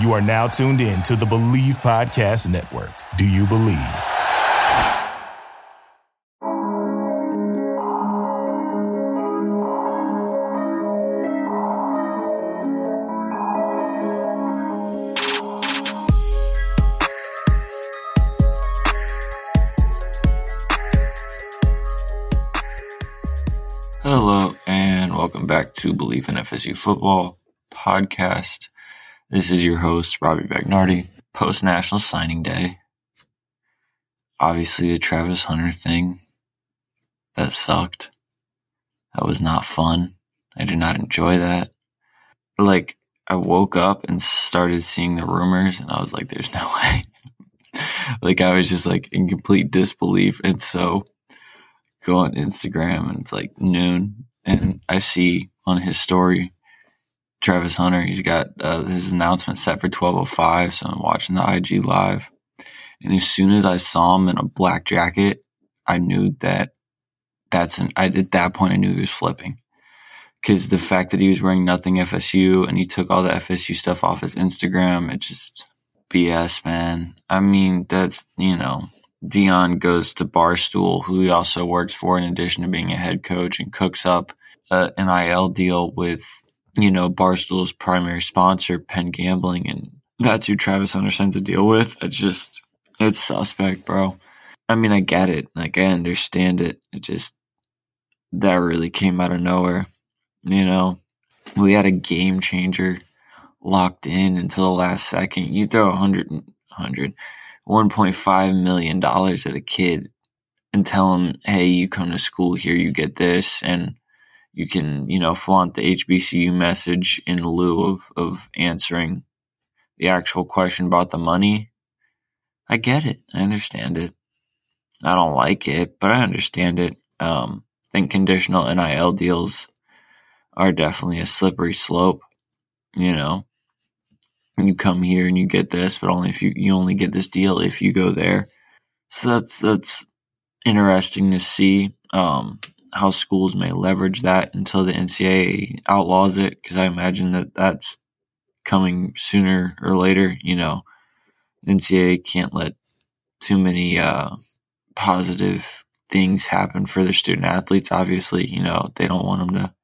You are now tuned in to the Believe Podcast Network. Do you believe? Hello, and welcome back to Believe in FSU Football podcast. This is your host, Robbie Bagnardi. Post National Signing Day. Obviously, the Travis Hunter thing. That sucked. That was not fun. I did not enjoy that. Like, I woke up and started seeing the rumors, and I was like, there's no way. like, I was just like in complete disbelief. And so, go on Instagram, and it's like noon, and I see on his story Travis Hunter. He's got uh, his announcement set for 12:05, so I'm watching the IG live. And as soon as I saw him in a black jacket, I knew that that's an. I, at that point, I knew he was flipping because the fact that he was wearing nothing FSU and he took all the FSU stuff off his Instagram, it just BS, man. I mean, that's you know, Deion goes to Barstool, who he also works for in addition to being a head coach, and cooks up uh, an IL deal with you know, Barstool's primary sponsor, Penn Gambling, and that's who Travis Hunter sends to deal with. It's just, it's suspect, bro. I mean, I get it. Like, I understand it. It just, that really came out of nowhere. You know, we had a game changer locked in until the last second. You throw a hundred, hundred, $1.5 million at a kid and tell him, hey, you come to school here, you get this. And, you can, you know, flaunt the HBCU message in lieu of, of answering the actual question about the money. I get it. I understand it. I don't like it, but I understand it. Um, I think conditional NIL deals are definitely a slippery slope. You know, you come here and you get this, but only if you, you only get this deal if you go there. So that's, that's interesting to see. Um, how schools may leverage that until the NCAA outlaws it, because I imagine that that's coming sooner or later. You know, NCAA can't let too many uh, positive things happen for their student athletes. Obviously, you know, they don't want them to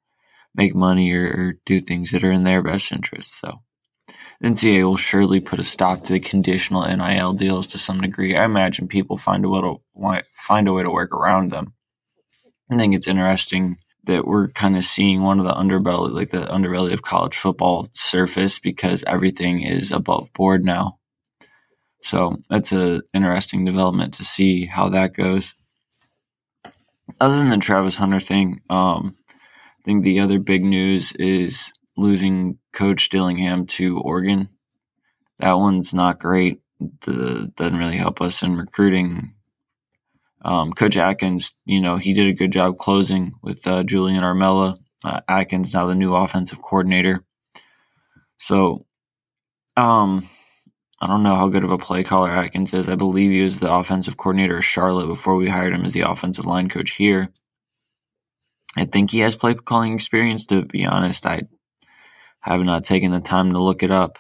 make money or, or do things that are in their best interest. So, NCAA will surely put a stop to the conditional NIL deals to some degree. I imagine people find a way to find a way to work around them. I think it's interesting that we're kind of seeing one of the underbelly, like the underbelly of college football surface because everything is above board now. So that's a interesting development to see how that goes. Other than the Travis Hunter thing, um, I think the other big news is losing Coach Dillingham to Oregon. That one's not great. The, doesn't really help us in recruiting um, Coach Atkins, you know, he did a good job closing with uh, Julian Armella. Uh, Atkins now the new offensive coordinator. So, um, I don't know how good of a play caller Atkins is. I believe he was the offensive coordinator of Charlotte before we hired him as the offensive line coach here. I think he has play calling experience. To be honest, I have not taken the time to look it up.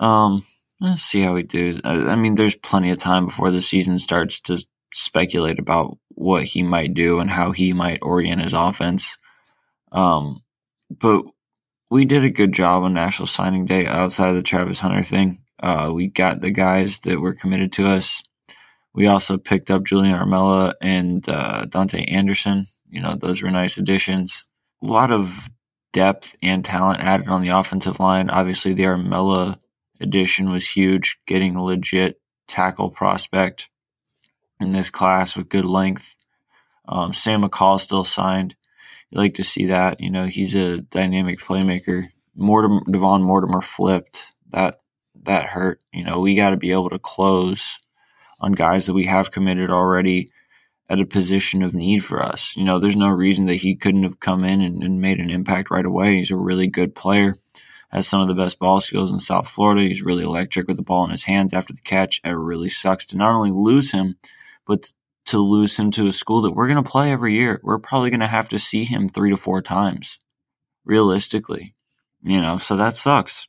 Um, let's see how we do. I, I mean, there's plenty of time before the season starts to speculate about what he might do and how he might orient his offense. Um, but we did a good job on National Signing Day outside of the Travis Hunter thing. Uh, we got the guys that were committed to us. We also picked up Julian Armella and uh, Dante Anderson. You know, those were nice additions. A lot of depth and talent added on the offensive line. Obviously, the Armella addition was huge, getting a legit tackle prospect in this class with good length. Um, Sam McCall still signed. You like to see that. You know, he's a dynamic playmaker. Mortimer, Devon Mortimer flipped. That that hurt. You know, we got to be able to close on guys that we have committed already at a position of need for us. You know, there's no reason that he couldn't have come in and, and made an impact right away. He's a really good player, has some of the best ball skills in South Florida. He's really electric with the ball in his hands after the catch. It really sucks to not only lose him, but to lose him to a school that we're going to play every year, we're probably going to have to see him three to four times, realistically. You know, so that sucks.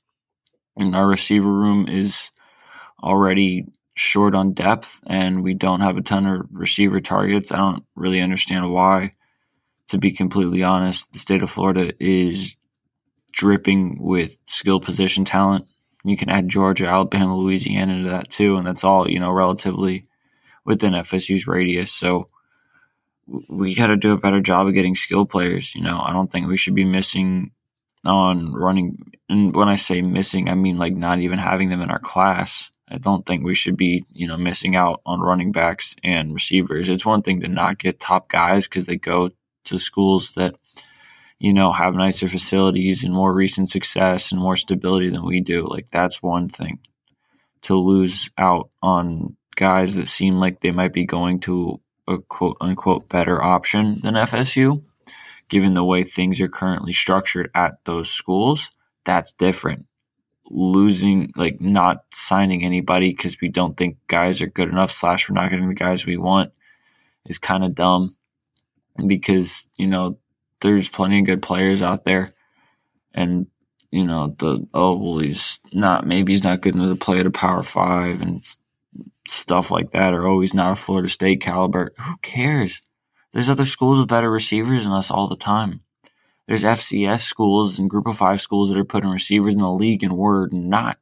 And our receiver room is already short on depth, and we don't have a ton of receiver targets. I don't really understand why. To be completely honest, the state of Florida is dripping with skill position talent. You can add Georgia, Alabama, Louisiana to that too, and that's all you know relatively within FSU's radius. So we got to do a better job of getting skill players. You know, I don't think we should be missing on running. And when I say missing, I mean like not even having them in our class. I don't think we should be, you know, missing out on running backs and receivers. It's one thing to not get top guys because they go to schools that, you know, have nicer facilities and more recent success and more stability than we do. Like that's one thing. To lose out on guys that seem like they might be going to a quote unquote better option than FSU, given the way things are currently structured at those schools, that's different. Losing, like not signing anybody because we don't think guys are good enough, slash, we're not getting the guys we want, is kind of dumb because, you know, there's plenty of good players out there. And, you know, the, oh, well, he's not, maybe he's not good enough to play at a power five and stuff like that are always not a Florida State caliber. Who cares? There's other schools with better receivers than us all the time. There's FCS schools and Group of Five schools that are putting receivers in the league and we're not.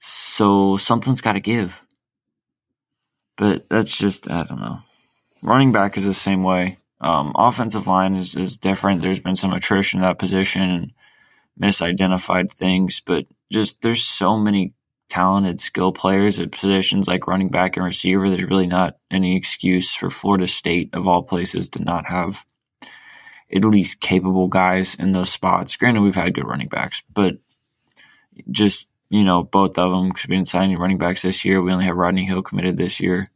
So something's got to give. But that's just I don't know. Running back is the same way. Um, offensive line is, is different. There's been some attrition in that position and misidentified things, but just there's so many talented skill players at positions like running back and receiver, there's really not any excuse for Florida State, of all places, to not have at least capable guys in those spots. Granted, we've had good running backs, but just, you know, both of them, because we didn't sign any running backs this year. We only have Rodney Hill committed this year.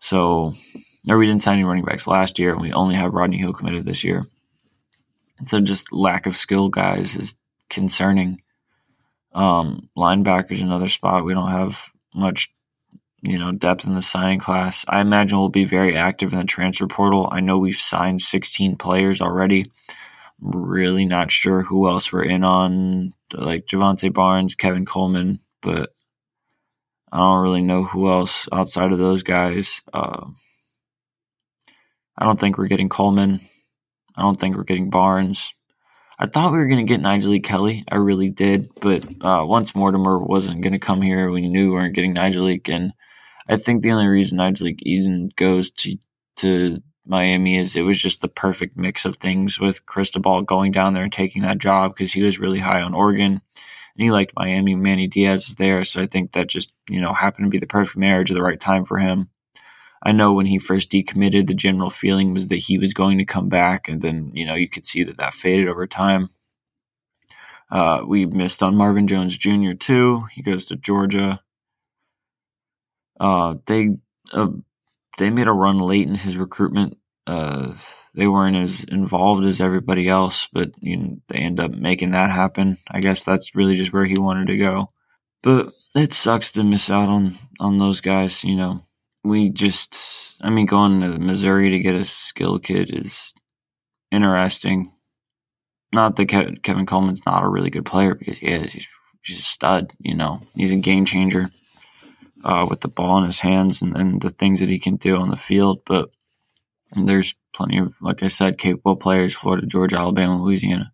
So, or we didn't sign any running backs last year, and we only have Rodney Hill committed this year. So, just lack of skill guys is concerning. Um, linebackers another spot. We don't have much, you know, depth in the signing class. I imagine we'll be very active in the transfer portal. I know we've signed 16 players already. Really not sure who else we're in on, like Jovantae Barnes, Kevin Coleman, but I don't really know who else outside of those guys. Uh, I don't think we're getting Coleman. I don't think we're getting Barnes. I thought we were going to get Nigel Kelly. I really did. But uh, once Mortimer wasn't going to come here, we knew we weren't getting Nigel And I think the only reason Nigel even goes to, to Miami is it was just the perfect mix of things with Cristobal going down there and taking that job because he was really high on Oregon and he liked Miami. Manny Diaz is there. So I think that just, you know, happened to be the perfect marriage at the right time for him. I know when he first decommitted, the general feeling was that he was going to come back, and then you know you could see that that faded over time. Uh, we missed on Marvin Jones Jr. too. He goes to Georgia. Uh, they uh, they made a run late in his recruitment. Uh, they weren't as involved as everybody else, but you know, they end up making that happen. I guess that's really just where he wanted to go. But it sucks to miss out on on those guys. You know, we just, I mean, going to Missouri to get a skill kid is interesting. Not that Kevin Coleman's not a really good player because he is. He's, he's a stud, you know. He's a game changer uh, with the ball in his hands and, and the things that he can do on the field. But there's plenty of, like I said, capable players Florida, Georgia, Alabama, Louisiana.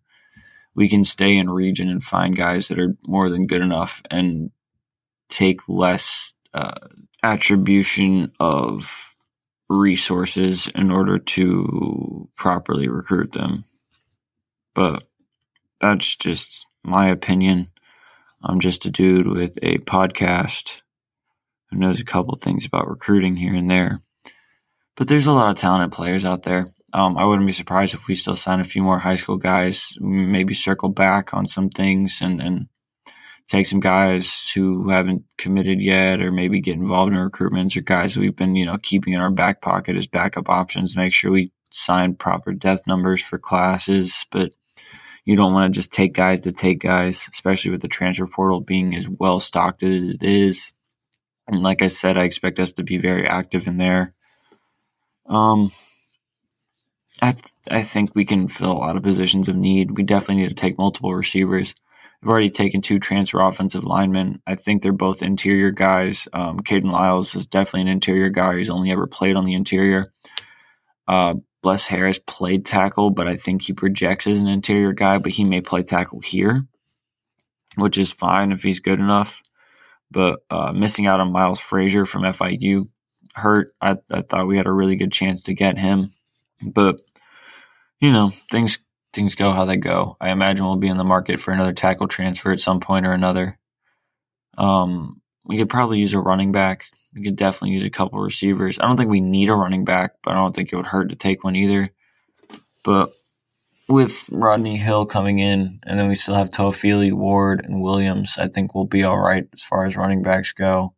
We can stay in region and find guys that are more than good enough and take less uh, attribution of resources in order to properly recruit them. But that's just my opinion. I'm just a dude with a podcast who knows a couple things about recruiting here and there. But there's a lot of talented players out there. Um, I wouldn't be surprised if we still sign a few more high school guys, maybe circle back on some things and, and take some guys who haven't committed yet or maybe get involved in recruitments or guys we've been, you know, keeping in our back pocket as backup options, make sure we sign proper depth numbers for classes. But you don't want to just take guys to take guys, especially with the transfer portal being as well stocked as it is. And like I said, I expect us to be very active in there. Um, I th- I think we can fill a lot of positions of need. We definitely need to take multiple receivers They've already taken two transfer offensive linemen. I think they're both interior guys. Um, Kayden Lyles is definitely an interior guy. He's only ever played on the interior. Uh, Bless Harris played tackle, but I think he projects as an interior guy, but he may play tackle here, which is fine if he's good enough. But uh, missing out on Miles Frazier from FIU hurt. I, I thought we had a really good chance to get him, but you know things things go how they go. I imagine we'll be in the market for another tackle transfer at some point or another. Um, we could probably use a running back. We could definitely use a couple receivers. I don't think we need a running back, but I don't think it would hurt to take one either. But with Rodney Hill coming in, and then we still have Toafili, Ward, and Williams, I think we'll be all right as far as running backs go.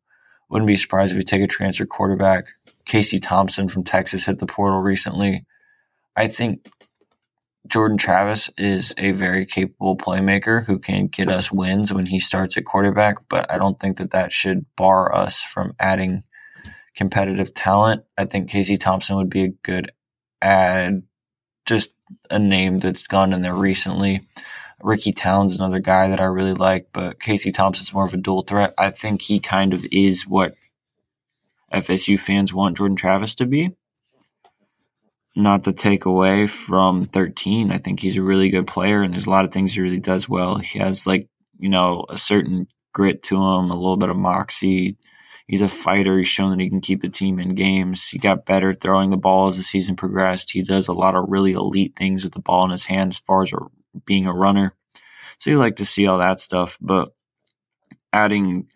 Wouldn't be surprised if we take a transfer quarterback. Casey Thompson from Texas hit the portal recently. I think Jordan Travis is a very capable playmaker who can get us wins when he starts at quarterback, but I don't think that that should bar us from adding competitive talent. I think Casey Thompson would be a good add, just a name that's gone in there recently. Ricky Towns, another guy that I really like, but Casey Thompson's more of a dual threat. I think he kind of is what FSU fans want Jordan Travis to be not to take away from 13. I think he's a really good player, and there's a lot of things he really does well. He has like you know a certain grit to him, a little bit of moxie. He's a fighter. He's shown that he can keep the team in games. He got better throwing the ball as the season progressed. He does a lot of really elite things with the ball in his hand as far as being a runner. So you like to see all that stuff, but adding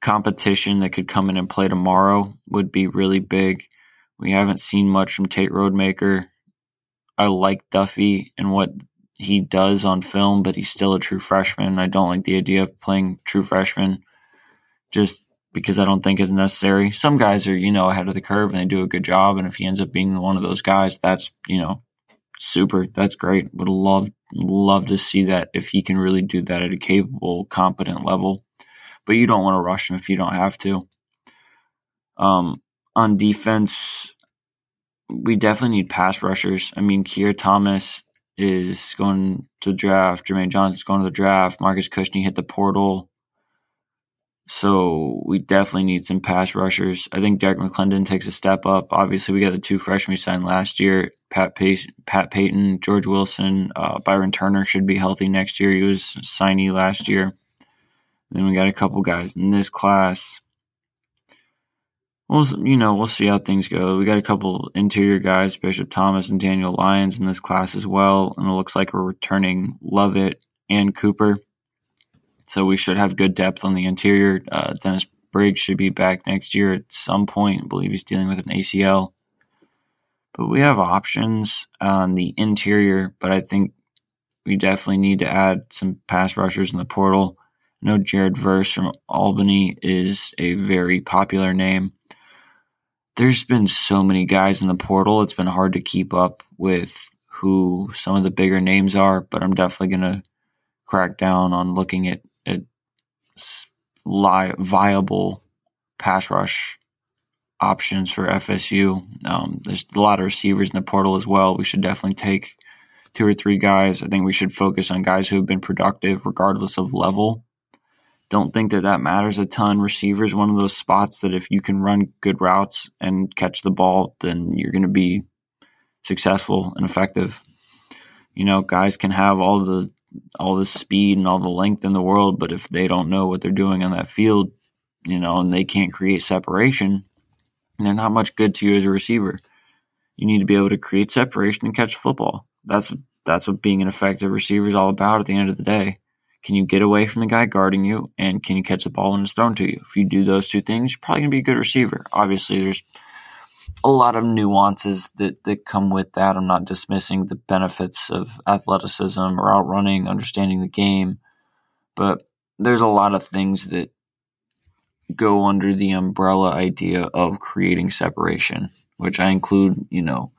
competition that could come in and play tomorrow would be really big. We haven't seen much from Tate Rodemaker. I like Duffy and what he does on film, but he's still a true freshman. I don't like the idea of playing true freshman just because I don't think it's necessary. Some guys are, you know, ahead of the curve and they do a good job. And if he ends up being one of those guys, that's, you know, super. That's great. Would love, love to see that if he can really do that at a capable, competent level. But you don't want to rush him if you don't have to. Um, on defense, we definitely need pass rushers. I mean, Keir Thomas is going to draft. Jermaine Johnson's going to the draft. Marcus Cushney hit the portal. So we definitely need some pass rushers. I think Derrick McLendon takes a step up. Obviously, we got the two freshmen we signed last year: Pat Payton, Pat Payton George Wilson, uh, Byron Turner should be healthy next year. He was signee last year. Then we got a couple guys in this class we'll you know we'll see how things go. We got a couple interior guys, Bishop Thomas and Daniel Lyons in this class as well, and it looks like we're returning Lovett and Cooper. So we should have good depth on the interior. Uh, Dennis Briggs should be back next year at some point. I believe he's dealing with an ACL. But we have options on the interior, but I think we definitely need to add some pass rushers in the portal. I know Jared Verse from Albany is a very popular name there's been so many guys in the portal. It's been hard to keep up with who some of the bigger names are, but I'm definitely going to crack down on looking at, at li- viable pass rush options for FSU. Um, there's a lot of receivers in the portal as well. We should definitely take two or three guys. I think we should focus on guys who have been productive regardless of level don't think that that matters a ton. Receivers one of those spots that if you can run good routes and catch the ball, then you're going to be successful and effective. You know, guys can have all the all the speed and all the length in the world, but if they don't know what they're doing on that field, you know, and they can't create separation, they're not much good to you as a receiver. You need to be able to create separation and catch football. That's that's what being an effective receiver is all about at the end of the day. Can you get away from the guy guarding you? And can you catch the ball when it's thrown to you? If you do those two things, you're probably going to be a good receiver. Obviously, there's a lot of nuances that, that come with that. I'm not dismissing the benefits of athleticism or outrunning, understanding the game, but there's a lot of things that go under the umbrella idea of creating separation, which I include, you know,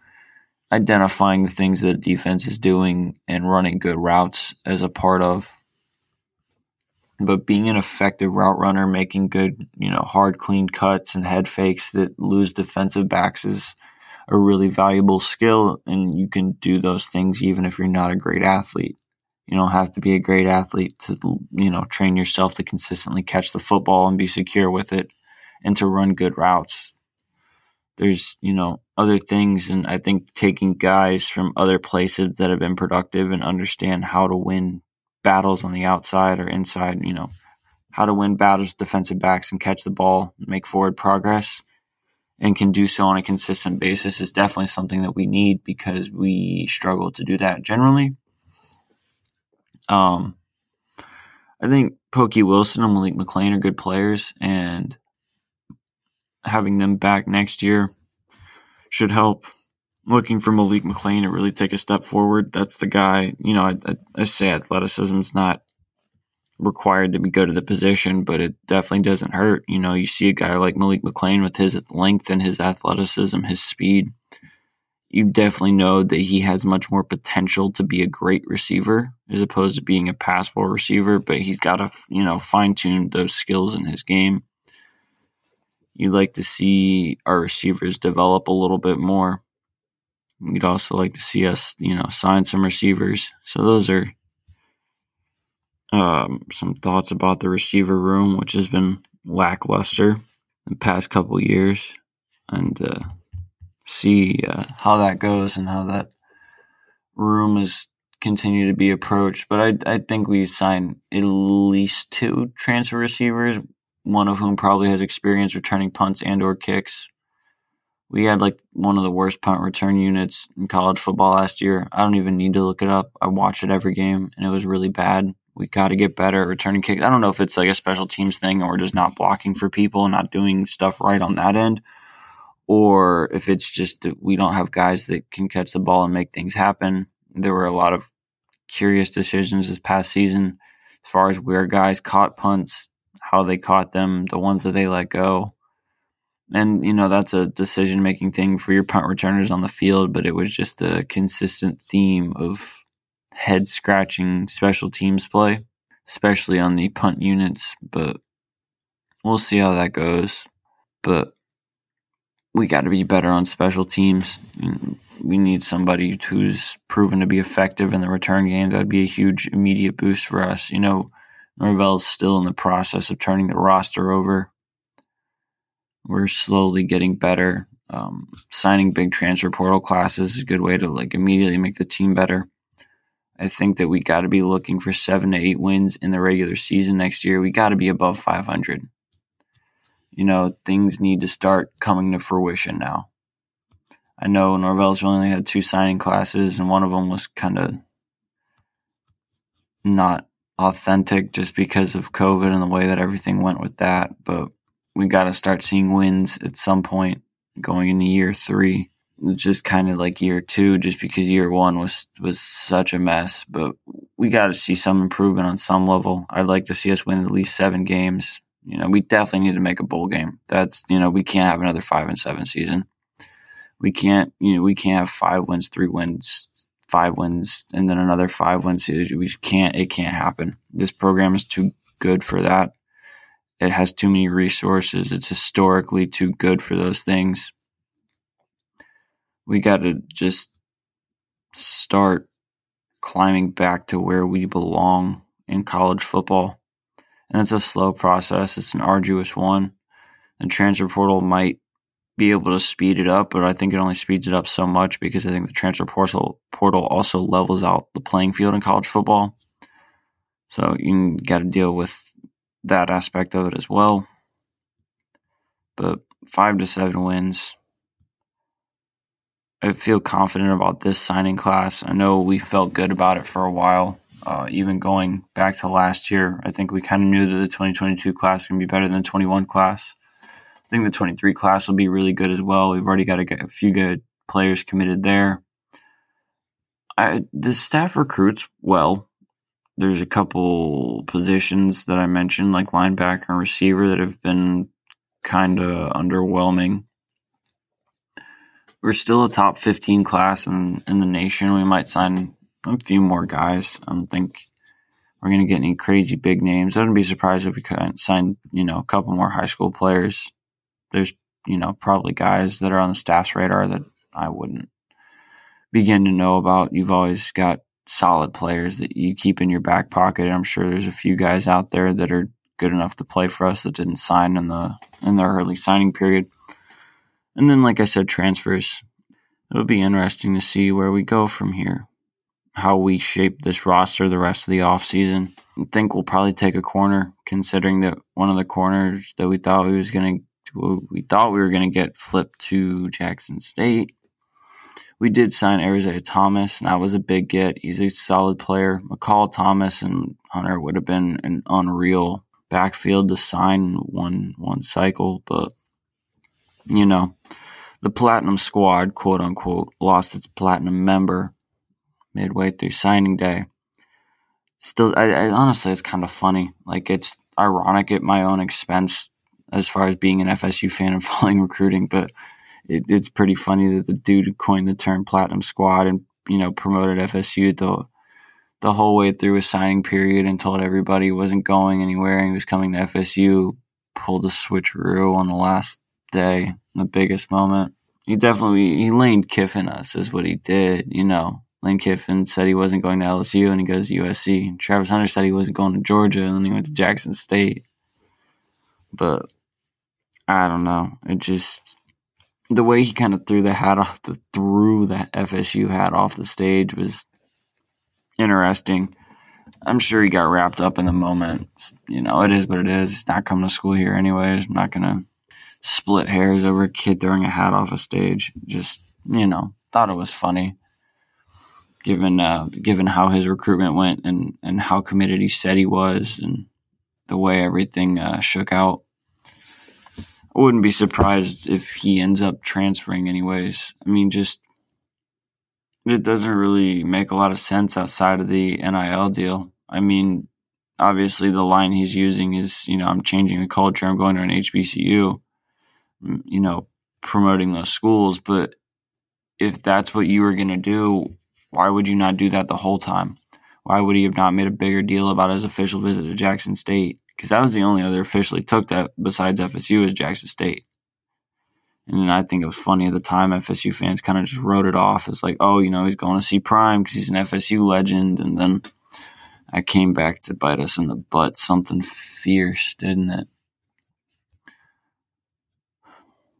identifying the things that defense is doing and running good routes as a part of but being an effective route runner, making good, you know, hard, clean cuts and head fakes that lose defensive backs is a really valuable skill. And you can do those things even if you're not a great athlete. You don't have to be a great athlete to, you know, train yourself to consistently catch the football and be secure with it and to run good routes. There's, you know, other things. And I think taking guys from other places that have been productive and understand how to win battles on the outside or inside, you know, how to win battles with defensive backs and catch the ball, make forward progress, and can do so on a consistent basis is definitely something that we need because we struggle to do that generally. Um, I think Pokey Wilson and Malik McClain are good players, and having them back next year should help. Looking for Malik McClain to really take a step forward. That's the guy. You know, I, I, I say athleticism is not required to be good at the position, but it definitely doesn't hurt. You know, you see a guy like Malik McClain with his length and his athleticism, his speed you definitely know that he has much more potential to be a great receiver as opposed to being a passable receiver, but he's got to, you know, fine tune those skills in his game. You'd like to see our receivers develop a little bit more. We'd also like to see us, you know, sign some receivers. So those are um, some thoughts about the receiver room, which has been lackluster the past couple years, and uh, see uh, how that goes and how that room is continue to be approached. But I I think we sign at least two transfer receivers, one of whom probably has experience returning punts and or kicks. We had like one of the worst punt return units in college football last year. I don't even need to look it up. I watched it every game and it was really bad. We got to get better at returning kicks. I don't know if it's like a special teams thing or just not blocking for people and not doing stuff right on that end or if it's just that we don't have guys that can catch the ball and make things happen. There were a lot of curious decisions this past season as far as where guys caught punts, how they caught them, the ones that they let go. And, you know, that's a decision making thing for your punt returners on the field, but it was just a consistent theme of head scratching special teams play, especially on the punt units. But we'll see how that goes. But we got to be better on special teams. We need somebody who's proven to be effective in the return game. That'd be a huge immediate boost for us. You know, Norvell's still in the process of turning the roster over. We're slowly getting better. Um, signing big transfer portal classes is a good way to like immediately make the team better. I think that we got to be looking for seven to eight wins in the regular season next year. We got to be above 500 you know, things need to start coming to fruition now. I know Norvell's only had two signing classes, and one of them was kind of not authentic just because of COVID and the way that everything went with that. But we got to start seeing wins at some point going into year three. Just kind of like year two, just because year one was was such a mess. But we got to see some improvement on some level. I'd like to see us win at least seven games. You know, we definitely need to make a bowl game. That's you know, we can't have another five and seven season. We can't, you know, we can't have five wins, three wins, five wins, and then another five wins. We can't. It can't happen. This program is too good for that. It has too many resources. It's historically too good for those things. We got to just start climbing back to where we belong in college football and it's a slow process. It's an arduous one. The transfer portal might be able to speed it up, but I think it only speeds it up so much because I think the transfer portal portal also levels out the playing field in college football. So you got to deal with that aspect of it as well. But five to seven wins. I feel confident about this signing class. I know we felt good about it for a while uh, even going back to last year, I think we kind of knew that the 2022 class can be better than the 21 class. I think the 23 class will be really good as well. We've already got a, a few good players committed there. I, the staff recruits well. There's a couple positions that I mentioned, like linebacker and receiver, that have been kind of underwhelming. We're still a top 15 class in, in the nation. We might sign a few more guys. I don't think we're going to get any crazy big names. I wouldn't be surprised if we sign, you know, a couple more high school players. There's, you know, probably guys that are on the staff's radar that I wouldn't begin to know about. You've always got solid players that you keep in your back pocket. I'm sure there's a few guys out there that are good enough to play for us that didn't sign in the in the early signing period. And then, like I said, transfers. It'll be interesting to see where we go from here, how we shape this roster the rest of the offseason. I think we'll probably take a corner, considering that one of the corners that we thought we was to, we thought we were to get flipped to Jackson State. We did sign Arizona Thomas, and that was a big get. He's a solid player. McCall Thomas and Hunter would have been an unreal backfield to sign one one cycle, but you know, the platinum squad, quote unquote, lost its platinum member midway through signing day. Still, I, I honestly, it's kind of funny. Like it's ironic at my own expense as far as being an FSU fan and following recruiting, but it, it's pretty funny that the dude coined the term platinum squad and you know promoted FSU the the whole way through a signing period and told everybody he wasn't going anywhere and he was coming to FSU pulled a switcheroo on the last day, the biggest moment. He definitely he Lane Kiffin us is what he did. You know, Lane Kiffin said he wasn't going to LSU and he goes to USC. Travis Hunter said he wasn't going to Georgia and then he went to Jackson State. But I don't know. It just the way he kind of threw the hat off the threw the FSU hat off the stage was interesting. I'm sure he got wrapped up in the moment. You know, it is what it is. He's not coming to school here anyways. I'm not gonna split hairs over a kid throwing a hat off a stage. Just you know, thought it was funny, given uh, given how his recruitment went and and how committed he said he was, and the way everything uh, shook out. I wouldn't be surprised if he ends up transferring anyways. I mean, just it doesn't really make a lot of sense outside of the NIL deal. I mean, obviously the line he's using is, you know, I'm changing the culture. I'm going to an HBCU, you know, promoting those schools. But if that's what you were going to do, why would you not do that the whole time? Why would he have not made a bigger deal about his official visit to Jackson State? Because that was the only other official he took that besides FSU is Jackson State. And I think it was funny at the time. FSU fans kind of just wrote it off as like, oh, you know, he's going to see Prime because he's an FSU legend. And then I came back to bite us in the butt. Something fierce, didn't it?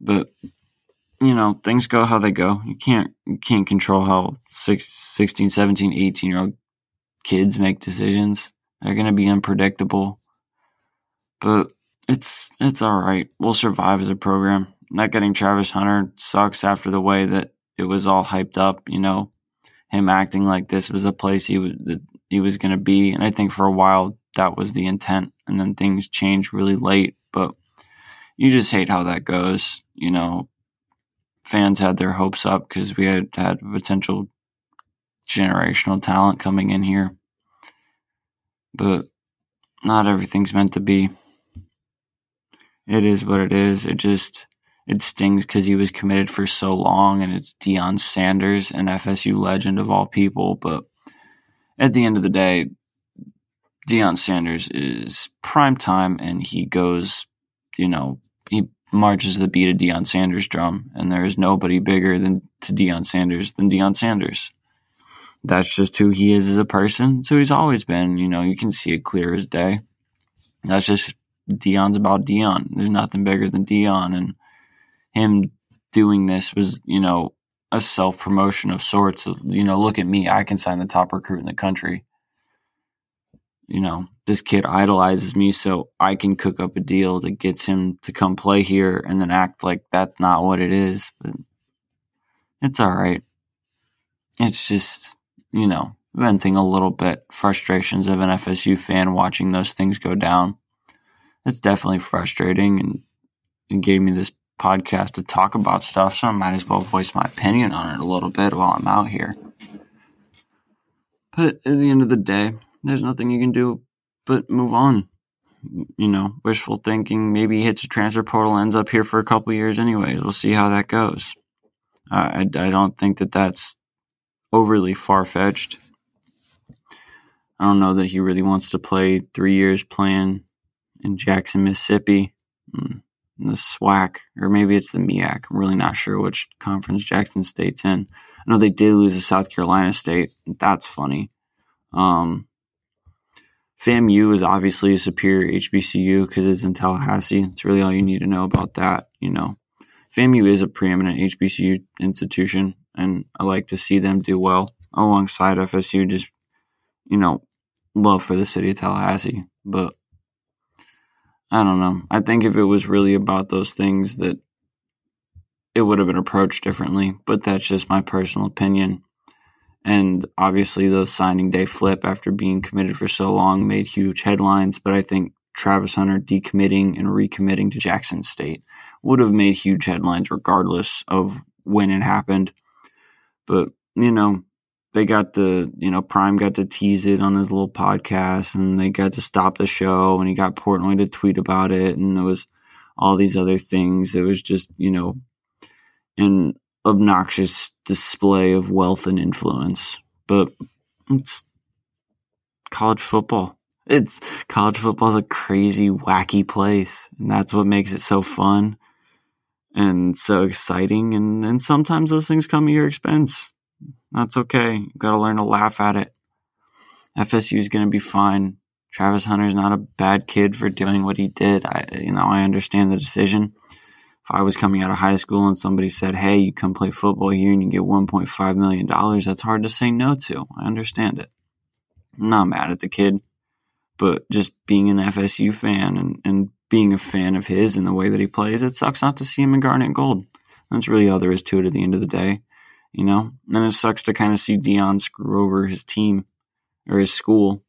But you know, things go how they go. You can't you can't control how six, 16, 17, 18 year old kids make decisions. They're going to be unpredictable. But it's it's all right. We'll survive as a program not getting Travis Hunter sucks after the way that it was all hyped up. You know, him acting like this was a place he was that he was going to be, and I think for a while that was the intent, and then things changed really late. But you just hate how that goes. You know, fans had their hopes up because we had had potential generational talent coming in here, but not everything's meant to be. It is what it is. It just it stings because he was committed for so long and it's Deion Sanders, an FSU legend of all people. But at the end of the day, Deion Sanders is prime time and he goes, you know, he marches the beat of Deion Sanders drum. And there is nobody bigger than to Deion Sanders than Deion Sanders. That's just who he is as a person. So he's always been, you know, you can see it clear as day. That's just Deion's about Deion. There's nothing bigger than Deion, And him doing this was, you know, a self promotion of sorts. Of, You know, look at me, I can sign the top recruit in the country. You know, this kid idolizes me, so I can cook up a deal that gets him to come play here and then act like that's not what it is. But it's all right. It's just, you know, venting a little bit frustrations of an FSU fan watching those things go down. It's definitely frustrating and it gave me this podcast to talk about stuff, so I might as well voice my opinion on it a little bit while I'm out here. But at the end of the day, there's nothing you can do but move on. You know, wishful thinking. Maybe he hits a transfer portal, ends up here for a couple years, anyways. We'll see how that goes. I, I don't think that that's overly far fetched. I don't know that he really wants to play three years playing in Jackson, Mississippi. in the SWAC, or maybe it's the MEAC. I'm really not sure which conference Jackson State's in. I know they did lose to South Carolina State. That's funny. Um, FAMU is obviously a superior HBCU because it's in Tallahassee. It's really all you need to know about that. You know, FAMU is a preeminent HBCU institution, and I like to see them do well alongside FSU. Just you know, love for the city of Tallahassee, but I don't know. I think if it was really about those things, that it would have been approached differently. But that's just my personal opinion. And obviously, the signing day flip after being committed for so long made huge headlines. But I think Travis Hunter decommitting and recommitting to Jackson State would have made huge headlines regardless of when it happened. But, you know, they got the, you know, Prime got to tease it on his little podcast and they got to stop the show and he got Portnoy to tweet about it. And there was all these other things. It was just, you know, an obnoxious display of wealth and influence. But it's college football. It's college football is a crazy, wacky place, and that's what makes it so fun and so exciting. And and sometimes those things come at your expense. That's okay. You got to learn to laugh at it. FSU is going to be fine. Travis Hunter's not a bad kid for doing what he did. I, you know, I understand the decision. If I was coming out of high school and somebody said, "Hey, you come play football here and you get 1.5 million dollars," that's hard to say no to. I understand it. I'm not mad at the kid, but just being an FSU fan and, and being a fan of his and the way that he plays, it sucks not to see him in garnet gold. That's really all there is to it at the end of the day, you know. And it sucks to kind of see Deion screw over his team or his school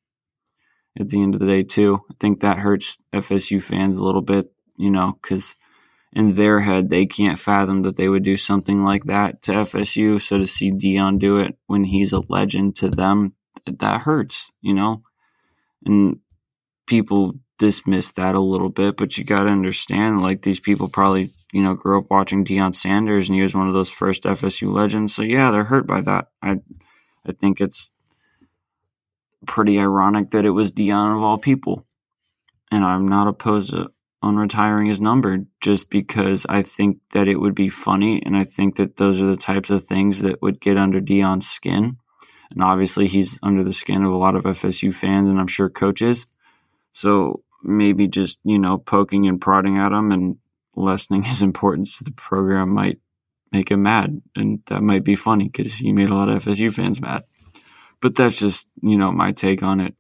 at the end of the day too. I think that hurts FSU fans a little bit, you know, because in their head they can't fathom that they would do something like that to FSU. So to see Deion do it when he's a legend to them, that hurts, you know. And people dismiss that a little bit, but you got to understand, like these people probably, you know, grew up watching Deion Sanders, and he was one of those first FSU legends. So yeah, they're hurt by that. I, I think it's pretty ironic that it was Deion of all people, and I'm not opposed to on retiring his number just because I think that it would be funny, and I think that those are the types of things that would get under Deion's skin. And obviously, he's under the skin of a lot of FSU fans, and I'm sure coaches. So maybe just, you know, poking and prodding at him and lessening his importance to the program might make him mad. And that might be funny because he made a lot of FSU fans mad. But that's just, you know, my take on it.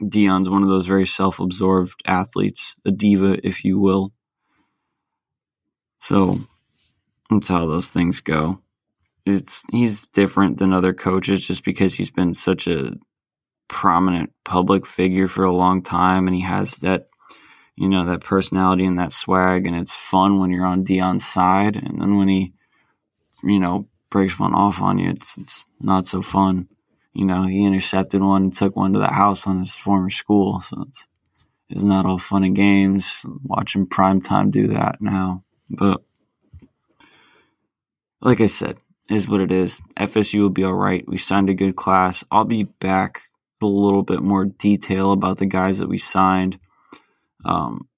Deion's one of those very self absorbed athletes, a diva, if you will. So that's how those things go. It's he's different than other coaches just because he's been such a prominent public figure for a long time and he has that you know that personality and that swag and it's fun when you're on Deion's side and then when he you know breaks one off on you it's it's not so fun. You know he intercepted one and took one to the house on his former school so it's it's not all fun and games. Watching prime time do that now but like I said is what it is. FSU will be all right. We signed a good class. I'll be back with a little bit more detail about the guys that we signed, um,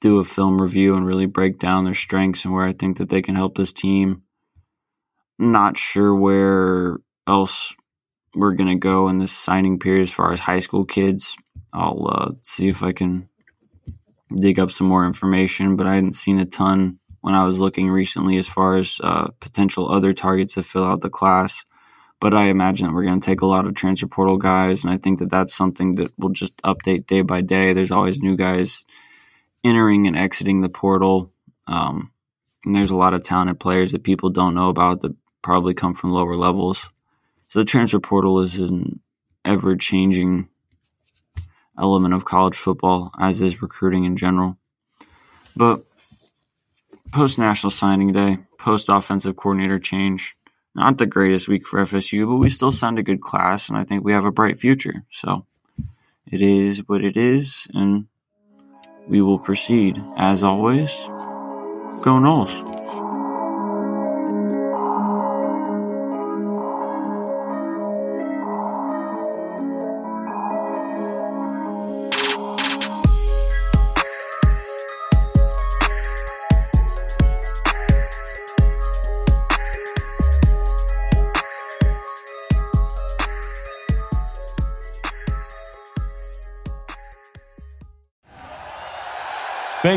do a film review, and really break down their strengths and where I think that they can help this team. Not sure where else we're going to go in this signing period as far as high school kids. I'll uh, see if I can dig up some more information, but I hadn't seen a ton when I was looking recently as far as uh, potential other targets to fill out the class. But I imagine that we're going to take a lot of transfer portal guys, and I think that that's something that we'll just update day by day. There's always new guys entering and exiting the portal, um, and there's a lot of talented players that people don't know about that probably come from lower levels. So the transfer portal is an ever changing element of college football, as is recruiting in general. But post national signing day, post offensive coordinator change, not the greatest week for FSU, but we still signed a good class, and I think we have a bright future. So it is what it is, and we will proceed. As always, go Noles.